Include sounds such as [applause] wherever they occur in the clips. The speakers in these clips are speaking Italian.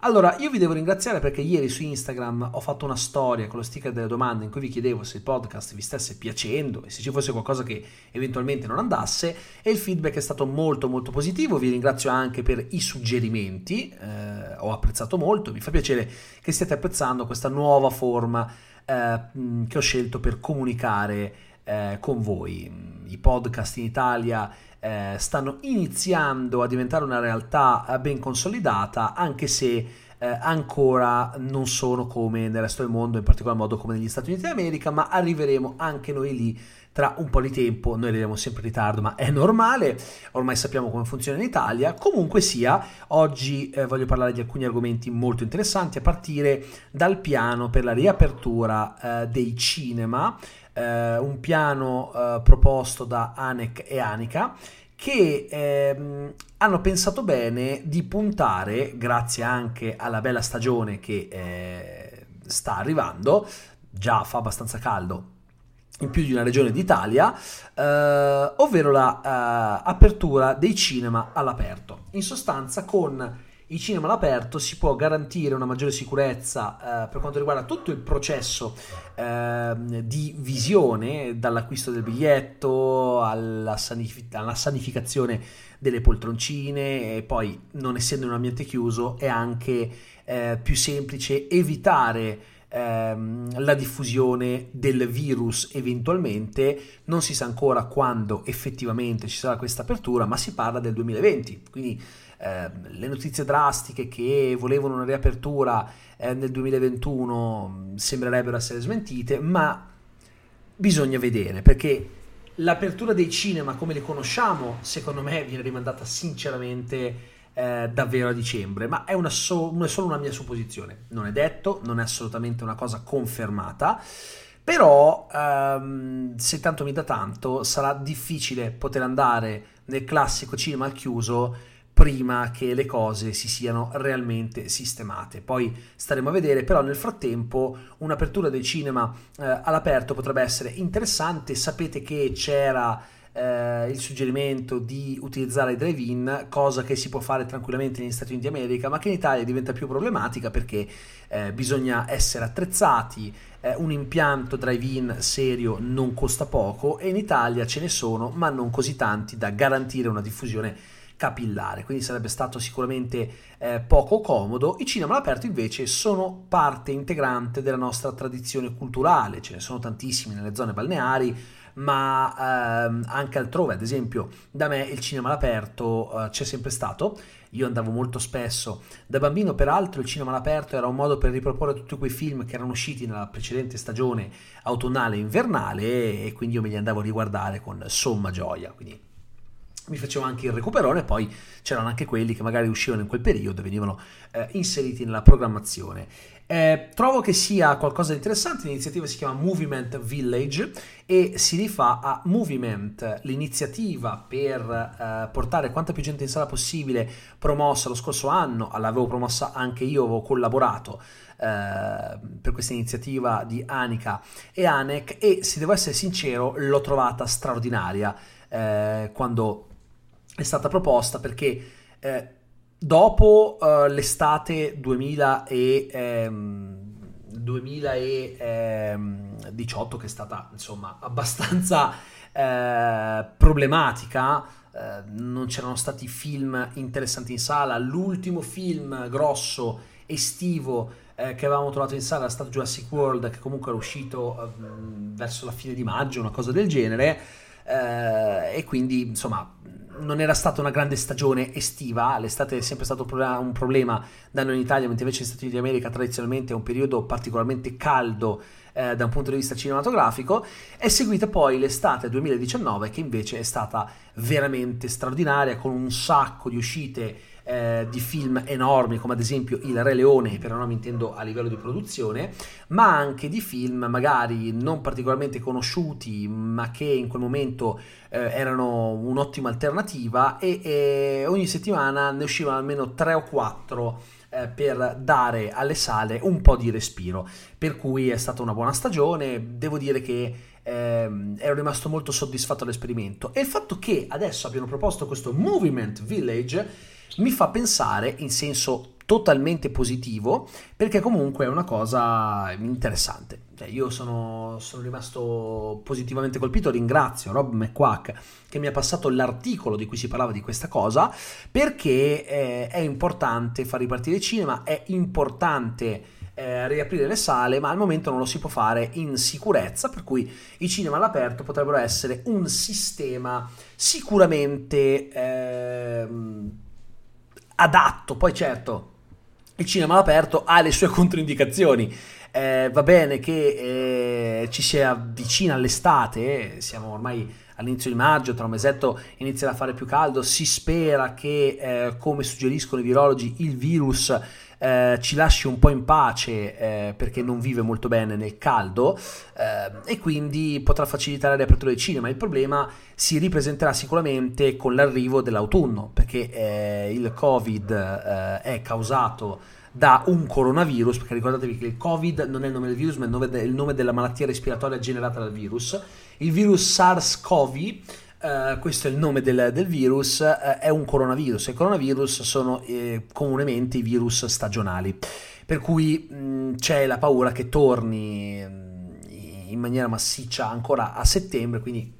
Allora, io vi devo ringraziare perché ieri su Instagram ho fatto una storia con lo sticker delle domande in cui vi chiedevo se il podcast vi stesse piacendo e se ci fosse qualcosa che eventualmente non andasse e il feedback è stato molto molto positivo, vi ringrazio anche per i suggerimenti, eh, ho apprezzato molto, mi fa piacere che stiate apprezzando questa nuova forma eh, che ho scelto per comunicare eh, con voi. I podcast in Italia eh, stanno iniziando a diventare una realtà eh, ben consolidata, anche se eh, ancora non sono come nel resto del mondo, in particolar modo come negli Stati Uniti d'America, ma arriveremo anche noi lì tra un po' di tempo, noi arriviamo sempre in ritardo, ma è normale, ormai sappiamo come funziona in Italia. Comunque sia, oggi eh, voglio parlare di alcuni argomenti molto interessanti, a partire dal piano per la riapertura eh, dei cinema, eh, un piano eh, proposto da ANEC e ANICA che ehm, hanno pensato bene di puntare, grazie anche alla bella stagione che eh, sta arrivando, già fa abbastanza caldo in più di una regione d'Italia, eh, ovvero l'apertura la, eh, dei cinema all'aperto. In sostanza con i cinema all'aperto si può garantire una maggiore sicurezza eh, per quanto riguarda tutto il processo eh, di visione, dall'acquisto del biglietto alla, sanif- alla, sanificazione delle poltroncine e poi non essendo un ambiente chiuso è anche eh, più semplice evitare ehm, la diffusione del virus eventualmente. Non si sa ancora quando effettivamente ci sarà questa apertura ma si parla del 2020 quindi eh, le notizie drastiche che volevano una riapertura eh, nel 2021 sembrerebbero essere smentite, ma bisogna vedere perché l'apertura dei cinema come li conosciamo, secondo me, viene rimandata sinceramente eh, davvero a dicembre, ma è, una so- è solo una mia supposizione. Non è detto, non è assolutamente una cosa confermata. Però, ehm, se tanto mi dà tanto, sarà difficile poter andare nel classico cinema al chiuso prima che le cose si siano realmente sistemate. Poi staremo a vedere, però nel frattempo un'apertura del cinema eh, all'aperto potrebbe essere interessante. Sapete che c'era eh, il suggerimento di utilizzare i drive-in, cosa che si può fare tranquillamente negli Stati Uniti d'America, ma che in Italia diventa più problematica perché eh, bisogna essere attrezzati, eh, un impianto drive-in serio non costa poco e in Italia ce ne sono, ma non così tanti da garantire una diffusione capillare, quindi sarebbe stato sicuramente eh, poco comodo. I cinema all'aperto invece sono parte integrante della nostra tradizione culturale, ce ne sono tantissimi nelle zone balneari, ma ehm, anche altrove, ad esempio da me il cinema all'aperto eh, c'è sempre stato, io andavo molto spesso, da bambino. Peraltro il cinema all'aperto era un modo per riproporre tutti quei film che erano usciti nella precedente stagione autunnale e invernale e quindi io me li andavo a riguardare con somma gioia, quindi mi facevo anche il recuperone, poi c'erano anche quelli che magari uscivano in quel periodo e venivano eh, inseriti nella programmazione. Eh, trovo che sia qualcosa di interessante, l'iniziativa si chiama Movement Village e si rifà a Movement, l'iniziativa per eh, portare quanta più gente in sala possibile, promossa lo scorso anno, l'avevo promossa anche io, avevo collaborato eh, per questa iniziativa di Anica e Anec e se devo essere sincero l'ho trovata straordinaria eh, quando è stata proposta perché eh, dopo uh, l'estate 2000 e, ehm, 2018 ehm, che è stata insomma [laughs] abbastanza eh, problematica eh, non c'erano stati film interessanti in sala. L'ultimo film grosso estivo eh, che avevamo trovato in sala era stato Jurassic World che comunque era uscito ehm, verso la fine di maggio una cosa del genere eh, e quindi insomma non era stata una grande stagione estiva, l'estate è sempre stato un problema da noi in Italia, mentre invece negli Stati Uniti d'America tradizionalmente è un periodo particolarmente caldo eh, da un punto di vista cinematografico, è seguita poi l'estate 2019 che invece è stata veramente straordinaria con un sacco di uscite eh, di film enormi come ad esempio Il Re Leone, per non intendo a livello di produzione, ma anche di film magari non particolarmente conosciuti ma che in quel momento eh, erano un'ottima alternativa e, e ogni settimana ne uscivano almeno 3 o 4 eh, per dare alle sale un po' di respiro. Per cui è stata una buona stagione, devo dire che ehm, ero rimasto molto soddisfatto dell'esperimento e il fatto che adesso abbiano proposto questo Movement Village mi fa pensare in senso totalmente positivo perché comunque è una cosa interessante. Cioè, io sono, sono, rimasto positivamente colpito, ringrazio Rob McQuack che mi ha passato l'articolo di cui si parlava di questa cosa perché eh, è importante far ripartire il cinema, è importante eh, riaprire le sale, ma al momento non lo si può fare in sicurezza, per cui i cinema all'aperto potrebbero essere un sistema sicuramente eh, adatto. Poi certo, il cinema all'aperto ha le sue [laughs] controindicazioni. Eh, va bene che eh, ci si avvicina l'estate, siamo ormai all'inizio di maggio, tra un mesetto inizierà a fare più caldo, si spera che, eh, come suggeriscono i virologi, il virus eh, ci lasci un po' in pace eh, perché non vive molto bene nel caldo eh, e quindi potrà facilitare la riapertura del cinema. Il problema si ripresenterà sicuramente con l'arrivo dell'autunno perché eh, il Covid eh, è causato da un coronavirus, perché ricordatevi che il Covid non è il nome del virus, ma è il nome, de- il nome della malattia respiratoria generata dal virus. Il virus SARS-CoV Uh, questo è il nome del, del virus, uh, è un coronavirus. I coronavirus sono eh, comunemente i virus stagionali, per cui mh, mm, c'è la paura che torni mh, mm, in maniera massiccia ancora a settembre, quindi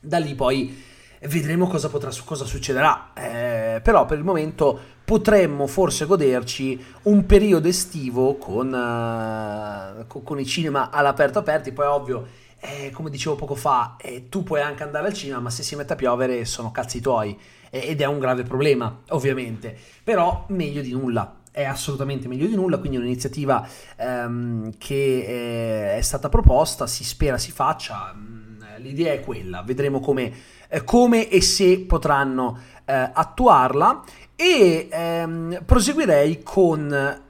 da lì poi vedremo cosa, potrà, cosa succederà. Eh, però per il momento potremmo forse goderci un periodo estivo con, uh, con, con i cinema all'aperto aperti, poi ovvio eh, come dicevo poco fa, eh, tu puoi anche andare al cinema, ma se si mette a piovere sono cazzi tuoi. Eh, ed è un grave problema, ovviamente. Però meglio di nulla, è assolutamente meglio di nulla, quindi un'iniziativa ehm, che è, è stata proposta, si spera si faccia, mm, l'idea è quella, vedremo come, eh, come e se potranno eh, attuarla. E ehm, proseguirei con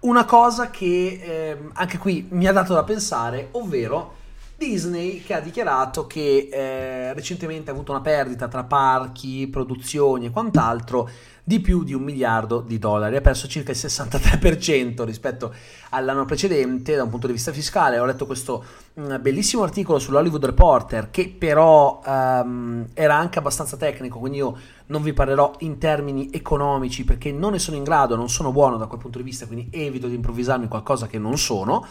una cosa che ehm, anche qui mi ha dato da pensare, ovvero Disney che ha dichiarato che eh, recentemente ha avuto una perdita tra parchi, produzioni e quant'altro di più di un miliardo di dollari, ha perso circa il 63% rispetto all'anno precedente da un punto di vista fiscale. Ho letto questo mm, bellissimo articolo sull'Hollywood Reporter che però um, era anche abbastanza tecnico, quindi io non vi parlerò in termini economici perché non ne sono in grado, non sono buono da quel punto di vista, quindi evito di improvvisarmi qualcosa che non sono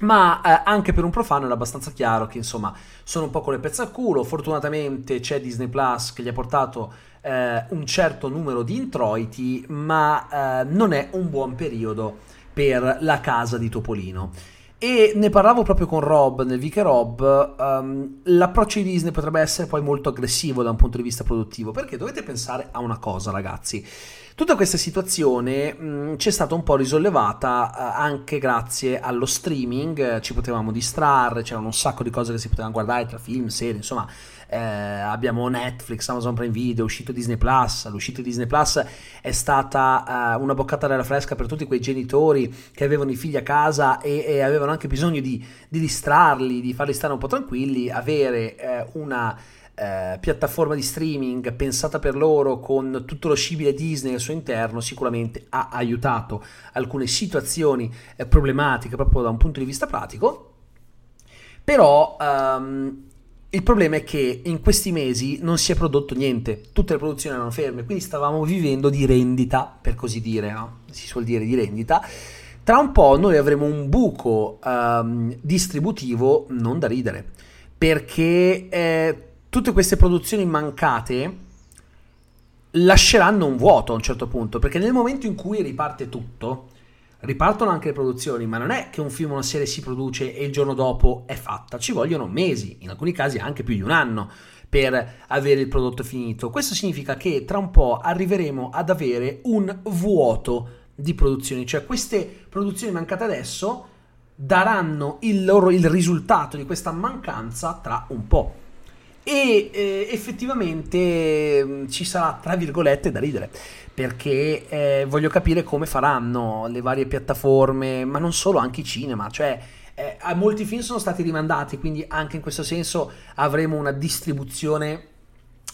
ma eh, anche per un profano era abbastanza chiaro che insomma sono un po' con le pezze al culo fortunatamente c'è Disney Plus che gli ha portato eh, un certo numero di introiti ma eh, non è un buon periodo per la casa di Topolino. E ne parlavo proprio con Rob nel Viche Rob um, l'approccio di Disney potrebbe essere poi molto aggressivo da un punto di vista produttivo perché dovete pensare a una cosa ragazzi Tutta questa situazione mh, ci è stata un po' risollevata eh, anche grazie allo streaming, ci potevamo distrarre, c'erano un sacco di cose che si potevano guardare tra film, serie, insomma eh, abbiamo Netflix, Amazon Prime Video, è uscito Disney Plus, l'uscita di Disney Plus è stata eh, una boccata d'aria fresca per tutti quei genitori che avevano i figli a casa e, e avevano anche bisogno di, di, distrarli, di farli stare un po' tranquilli, avere eh, una eh, piattaforma di streaming pensata per loro con tutto lo scibile Disney al suo interno sicuramente ha aiutato alcune situazioni eh, problematiche proprio da un punto di vista pratico però um, il problema è che in questi mesi non si è prodotto niente, tutte le produzioni erano ferme, quindi stavamo vivendo di rendita, per così dire, no? si suol dire di rendita. Tra un po' noi avremo un buco um, distributivo non da ridere, perché eh, tutte queste produzioni mancate lasceranno un vuoto a un certo punto, perché nel momento in cui riparte tutto, ripartono anche le produzioni, ma non è che un film o una serie si produce e il giorno dopo è fatta, ci vogliono mesi, in alcuni casi anche più di un anno per avere il prodotto finito. Questo significa che tra un po' arriveremo ad avere un vuoto di produzioni, cioè queste produzioni mancate adesso daranno il loro il risultato di questa mancanza tra un po'. E eh, effettivamente mm, ci sarà, tra virgolette, da ridere perché eh, voglio capire come faranno le varie piattaforme, ma non solo, anche i cinema, cioè eh, molti film sono stati rimandati, quindi anche in questo senso avremo una distribuzione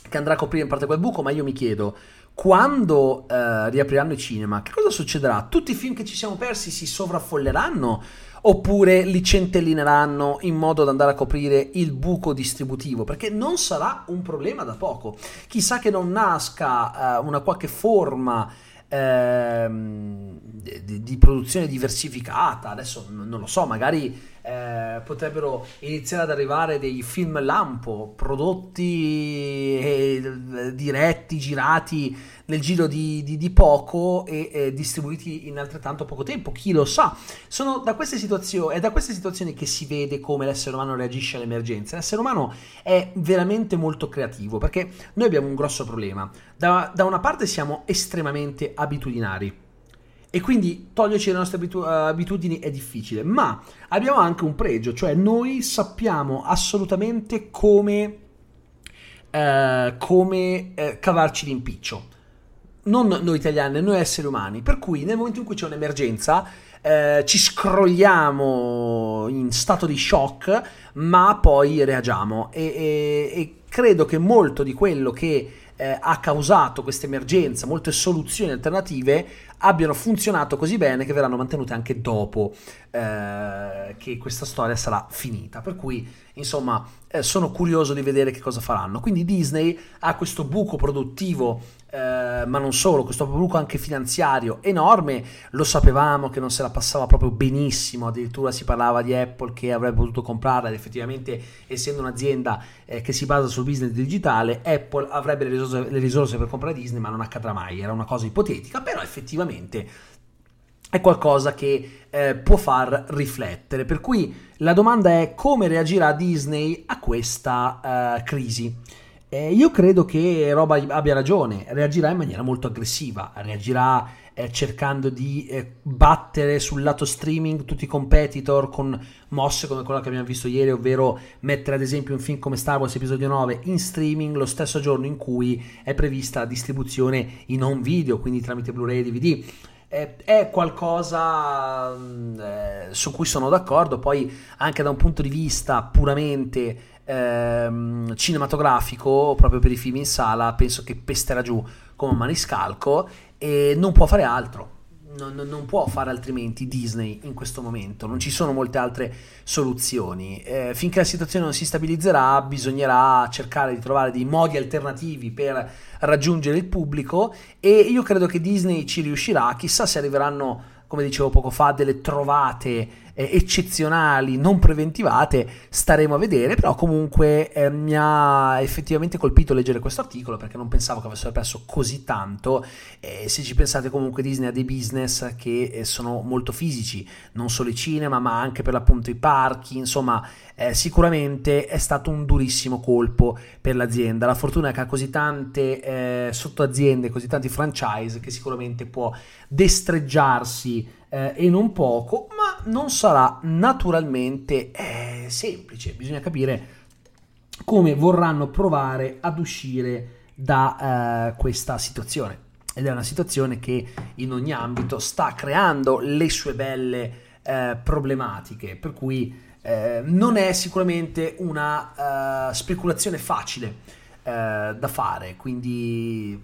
che andrà a coprire in parte quel buco, ma io mi chiedo, quando eh, riapriranno i cinema, che cosa succederà? Tutti i film che ci siamo persi si sovraffolleranno? Oppure li centellineranno in modo da andare a coprire il buco distributivo, perché non sarà un problema da poco. Chissà che non nasca uh, una qualche forma ehm, di, di, produzione diversificata, adesso non lo so, magari eh, potrebbero iniziare ad arrivare dei film lampo prodotti e diretti, girati nel giro di, di, di poco e eh, distribuiti in altrettanto poco tempo, chi lo sa. Sono da queste situazioni, è da queste situazioni che si vede come l'essere umano reagisce alle emergenze. L'essere umano è veramente molto creativo perché noi abbiamo un grosso problema. Da, da una parte siamo estremamente abitudinari e quindi toglierci le nostre abitu- abitudini è difficile, ma abbiamo anche un pregio, cioè noi sappiamo assolutamente come, eh, come eh, cavarci l'impiccio. Non noi italiani, noi esseri umani. Per cui nel momento in cui c'è un'emergenza eh, ci scrolliamo in stato di shock, ma poi reagiamo. E, e, e credo che molto di quello che eh, ha causato questa emergenza, molte soluzioni alternative abbiano funzionato così bene che verranno mantenute anche dopo eh, che questa storia sarà finita. Per cui, insomma, eh, sono curioso di vedere che cosa faranno. Quindi Disney ha questo buco produttivo eh, ma non solo, questo buco anche finanziario enorme, lo sapevamo che non se la passava proprio benissimo, addirittura si parlava di Apple che avrebbe potuto comprarla ed effettivamente essendo un'azienda eh, che si basa sul business digitale, Apple avrebbe le risorse, le risorse per comprare Disney, ma non accadrà mai, era una cosa ipotetica, però effettivamente è qualcosa che eh, può far riflettere. Per cui la domanda è come reagirà Disney a questa uh, crisi. Eh, io credo che Roba abbia ragione, reagirà in maniera molto aggressiva, reagirà eh, cercando di eh, battere sul lato streaming tutti i competitor con mosse come quella che abbiamo visto ieri, ovvero mettere ad esempio un film come Star Wars Episodio 9 in streaming lo stesso giorno in cui è prevista la distribuzione in home video, quindi tramite Blu-ray e DVD è qualcosa mm, eh, su cui sono d'accordo, poi anche da un punto di vista puramente ehm, cinematografico, proprio per i film in sala, penso che pesterà giù come un maniscalco e non può fare altro. Non, non, può fare altrimenti Disney in questo momento, non ci sono molte altre soluzioni. Eh, finché la situazione non si stabilizzerà, bisognerà cercare di trovare dei modi alternativi per raggiungere il pubblico e io credo che Disney ci riuscirà, chissà se arriveranno, come dicevo poco fa, delle trovate eh, eccezionali, non preventivate, staremo a vedere, però comunque eh, mi ha effettivamente colpito leggere questo articolo perché non pensavo che avessero perso così tanto. E se ci pensate comunque Disney ha dei business che eh, sono molto fisici, non solo i cinema ma anche per l'appunto i parchi, insomma eh, sicuramente è stato un durissimo colpo per l'azienda, la fortuna è che ha così tante eh, sottoaziende, così tanti franchise che sicuramente può destreggiarsi eh, e non poco, ma non sarà naturalmente eh, semplice, bisogna capire come vorranno provare ad uscire da eh, questa situazione. Ed è una situazione che in ogni ambito sta creando le sue belle eh, problematiche, per cui eh, non è sicuramente una uh, speculazione facile da fare, quindi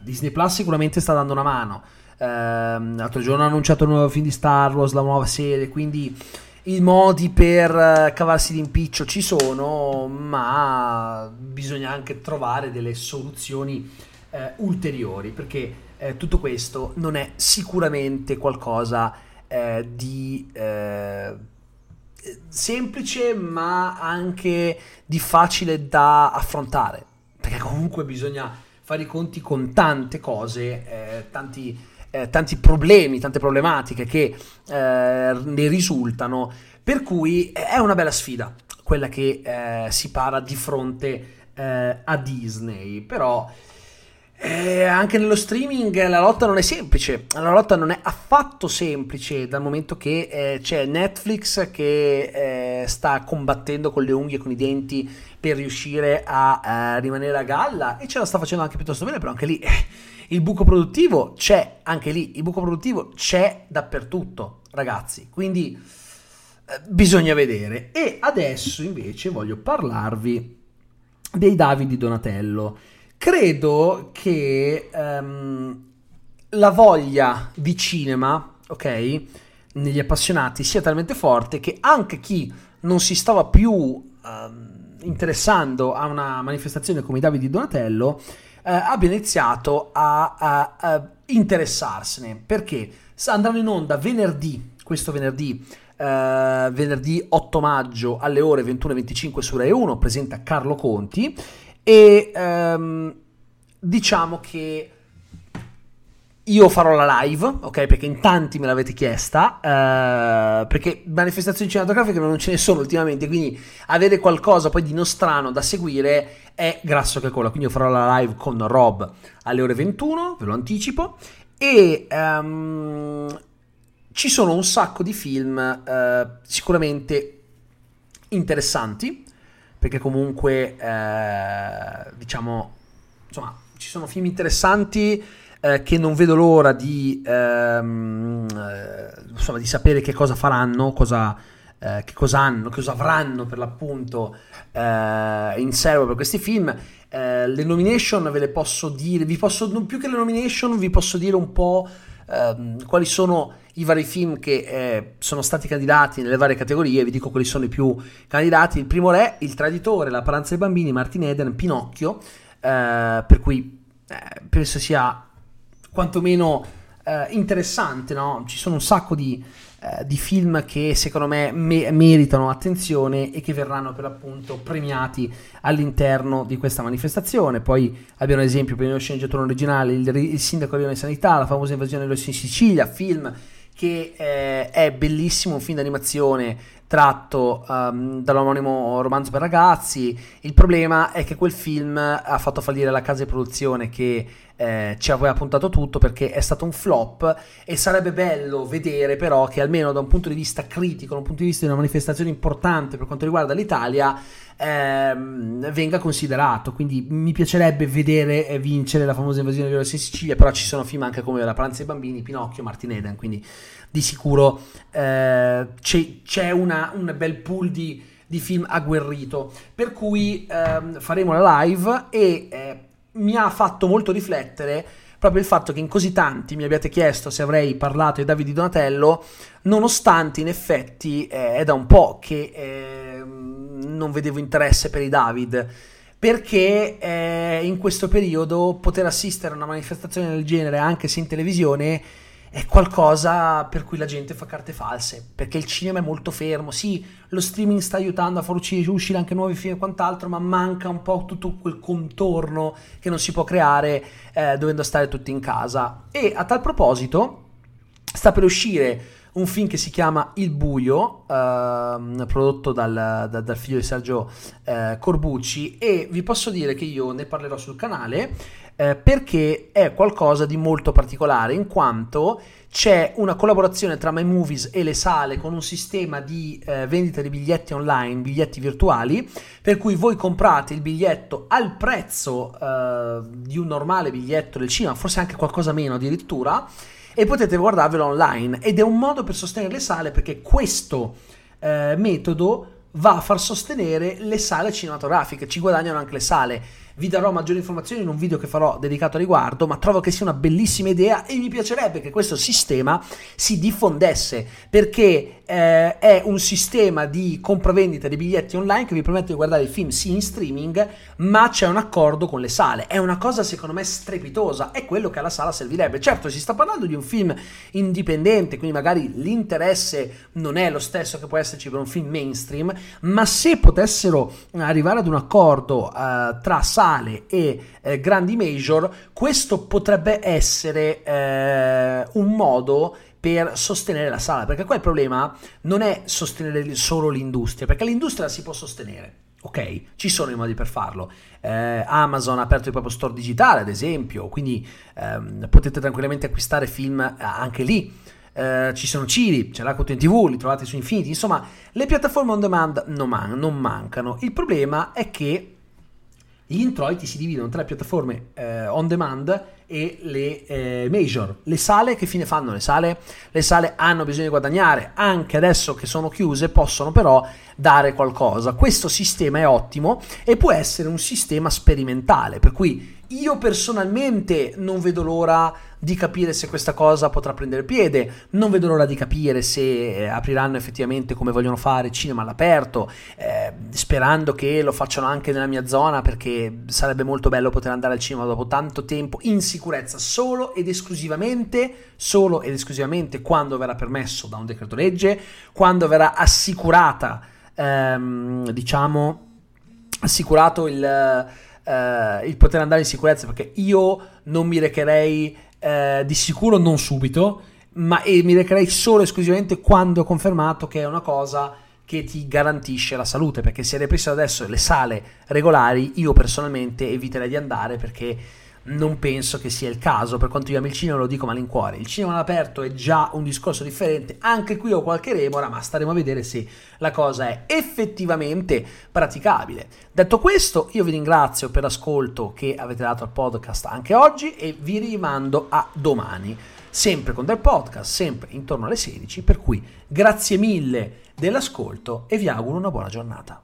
Disney Plus sicuramente sta dando una mano, Ehm, l'altro giorno hanno annunciato il nuovo film di Star Wars, la nuova serie, quindi i modi per uh, cavarsi l'impiccio ci sono, ma bisogna anche trovare delle soluzioni uh, ulteriori, perché uh, tutto questo non è sicuramente qualcosa di semplice, ma anche di facile da affrontare, perché comunque bisogna fare i conti con tante cose, tanti eh, tanti problemi, tante problematiche che eh, ne risultano, per cui è una bella sfida quella che eh, si para di fronte eh, a Disney, però eh, anche nello streaming la lotta non è semplice, la lotta non è affatto semplice dal momento che eh, c'è Netflix che eh, sta combattendo con le unghie e con i denti per riuscire a eh, rimanere a galla e ce la sta facendo anche piuttosto bene, però anche lì eh, il buco produttivo c'è, anche lì il buco produttivo c'è dappertutto, ragazzi, quindi eh, bisogna vedere. E adesso invece voglio parlarvi dei Davidi Donatello. Credo che um, la voglia di cinema, ok, negli appassionati sia talmente forte che anche chi non si stava più um, interessando a una manifestazione come i Davidi Donatello eh, abbia iniziato a, a, a, interessarsene. Perché andranno in onda venerdì, questo venerdì, eh, venerdì 8 maggio alle ore 21.25 su Rai 1, presenta Carlo Conti e ehm, diciamo che io farò la live, ok? Perché in tanti me l'avete chiesta, eh, perché manifestazioni cinematografiche non ce ne sono ultimamente, quindi avere qualcosa poi di nostrano da seguire è grasso che cola. Quindi io farò la live con Rob alle ore 21, ve lo anticipo, e um, ci sono un sacco di film eh, sicuramente interessanti, perché comunque, eh, diciamo, insomma, ci sono film interessanti eh, che non vedo l'ora di, ehm, eh, insomma, di sapere che cosa faranno, cosa, eh, che cosa hanno, cosa avranno per l'appunto eh, in serbo per questi film. Eh, le nomination ve le posso dire, vi posso, più che le nomination, vi posso dire un po' ehm, quali sono i vari film che eh, sono stati candidati nelle varie categorie, vi dico quali sono i più candidati. Il primo Re, Il Traditore, La Paranza dei Bambini, Martin Eden, Pinocchio, per cui penso sia quantomeno eh, interessante, no? Ci sono un sacco di, eh, di film che secondo me, me meritano attenzione e che verranno per l'appunto premiati all'interno di questa manifestazione. Poi abbiamo ad esempio il sceneggiatore originale il, il Sindaco di Sanità, la famosa invasione dell'Ossi in Sicilia, film che eh, è bellissimo, un film d'animazione tratto um, dall'omonimo romanzo per ragazzi. Il problema è che quel film ha fatto fallire la casa di produzione che eh, ci aveva puntato tutto perché è stato un flop e sarebbe bello vedere però che almeno da un punto di vista critico, da un punto di vista di una manifestazione importante per quanto riguarda l'Italia, ehm, venga considerato. Quindi mi piacerebbe vedere vincere la famosa invasione della Sicilia, però ci sono film anche come La Pranza dei Bambini, Pinocchio, Martin Eden, quindi di sicuro eh, c'è, c'è una, un bel pool di, di film agguerrito. Per cui ehm, faremo la live e eh, mi ha fatto molto riflettere proprio il fatto che in così tanti mi abbiate chiesto se avrei parlato di Davide Donatello, nonostante in effetti eh, è da un po' che eh, non vedevo interesse per i David, perché eh, in questo periodo poter assistere a una manifestazione del genere, anche se in televisione, è qualcosa per cui la gente fa carte false, perché il cinema è molto fermo, sì, lo streaming sta aiutando a far uscire anche nuovi film e quant'altro, ma manca un po' tutto quel contorno che non si può creare eh, dovendo stare tutti in casa. E a tal proposito sta per uscire un film che si chiama Il Buio, eh, prodotto dal, da, dal, figlio di Sergio eh, Corbucci e vi posso dire che io ne parlerò sul canale eh, perché è qualcosa di molto particolare in quanto c'è una collaborazione tra My Movies e le sale con un sistema di eh, vendita di biglietti online, biglietti virtuali, per cui voi comprate il biglietto al prezzo eh, di un normale biglietto del cinema, forse anche qualcosa meno addirittura e potete guardarvelo online. Ed è un modo per sostenere le sale perché questo eh, metodo va a far sostenere le sale cinematografiche, ci guadagnano anche le sale vi darò maggiori informazioni in un video che farò dedicato a riguardo, ma trovo che sia una bellissima idea e mi piacerebbe che questo sistema si diffondesse perché eh, è un sistema di compravendita di biglietti online che vi permette di guardare i film sì in streaming, ma c'è un accordo con le sale. È una cosa secondo me strepitosa, è quello che alla sala servirebbe. Certo, si sta parlando di un film indipendente, quindi magari l'interesse non è lo stesso che può esserci per un film mainstream, ma se potessero arrivare ad un accordo eh, tra sale sale e eh, grandi major, questo potrebbe essere eh, un modo per sostenere la sala, perché qua il problema non è sostenere solo l'industria, perché l'industria si può sostenere. Ok, ci sono i modi per farlo. Eh, Amazon ha aperto il proprio store digitale, ad esempio, quindi ehm, potete tranquillamente acquistare film eh, anche lì. eh, ci sono Ciri, c'è l'Aquatune TV, li trovate su Infinity, insomma le piattaforme on demand non, man- non mancano. Il problema è che gli introiti si dividono tra le piattaforme eh, on demand e le eh, major. Le sale che fine fanno le sale? Le sale hanno bisogno di guadagnare, anche adesso che sono chiuse possono però dare qualcosa. Questo sistema è ottimo e può essere un sistema sperimentale, per cui io personalmente non vedo l'ora di capire se questa cosa potrà prendere piede, non vedo l'ora di capire se eh, apriranno effettivamente come vogliono fare cinema all'aperto, eh, sperando che lo facciano anche nella mia zona perché sarebbe molto bello poter andare al cinema dopo tanto tempo in sicurezza solo ed esclusivamente, solo ed esclusivamente quando verrà permesso da un decreto legge, quando verrà assicurata, ehm, diciamo, assicurato il eh, il poter andare in sicurezza perché io non mi recherei eh, di sicuro non subito, ma mi recherei solo e esclusivamente quando ho confermato che è una cosa che ti garantisce la salute, perché se ripristino adesso le sale regolari, io personalmente eviterei di andare perché non penso che sia il caso, per quanto io amo il cinema lo dico malincuore, il cinema all'aperto è già un discorso differente, anche qui ho qualche remora, ma staremo a vedere se la cosa è effettivamente praticabile. Detto questo, io vi ringrazio per l'ascolto che avete dato al podcast anche oggi e vi rimando a domani, sempre con del podcast, sempre intorno alle 16, per cui grazie mille dell'ascolto e vi auguro una buona giornata.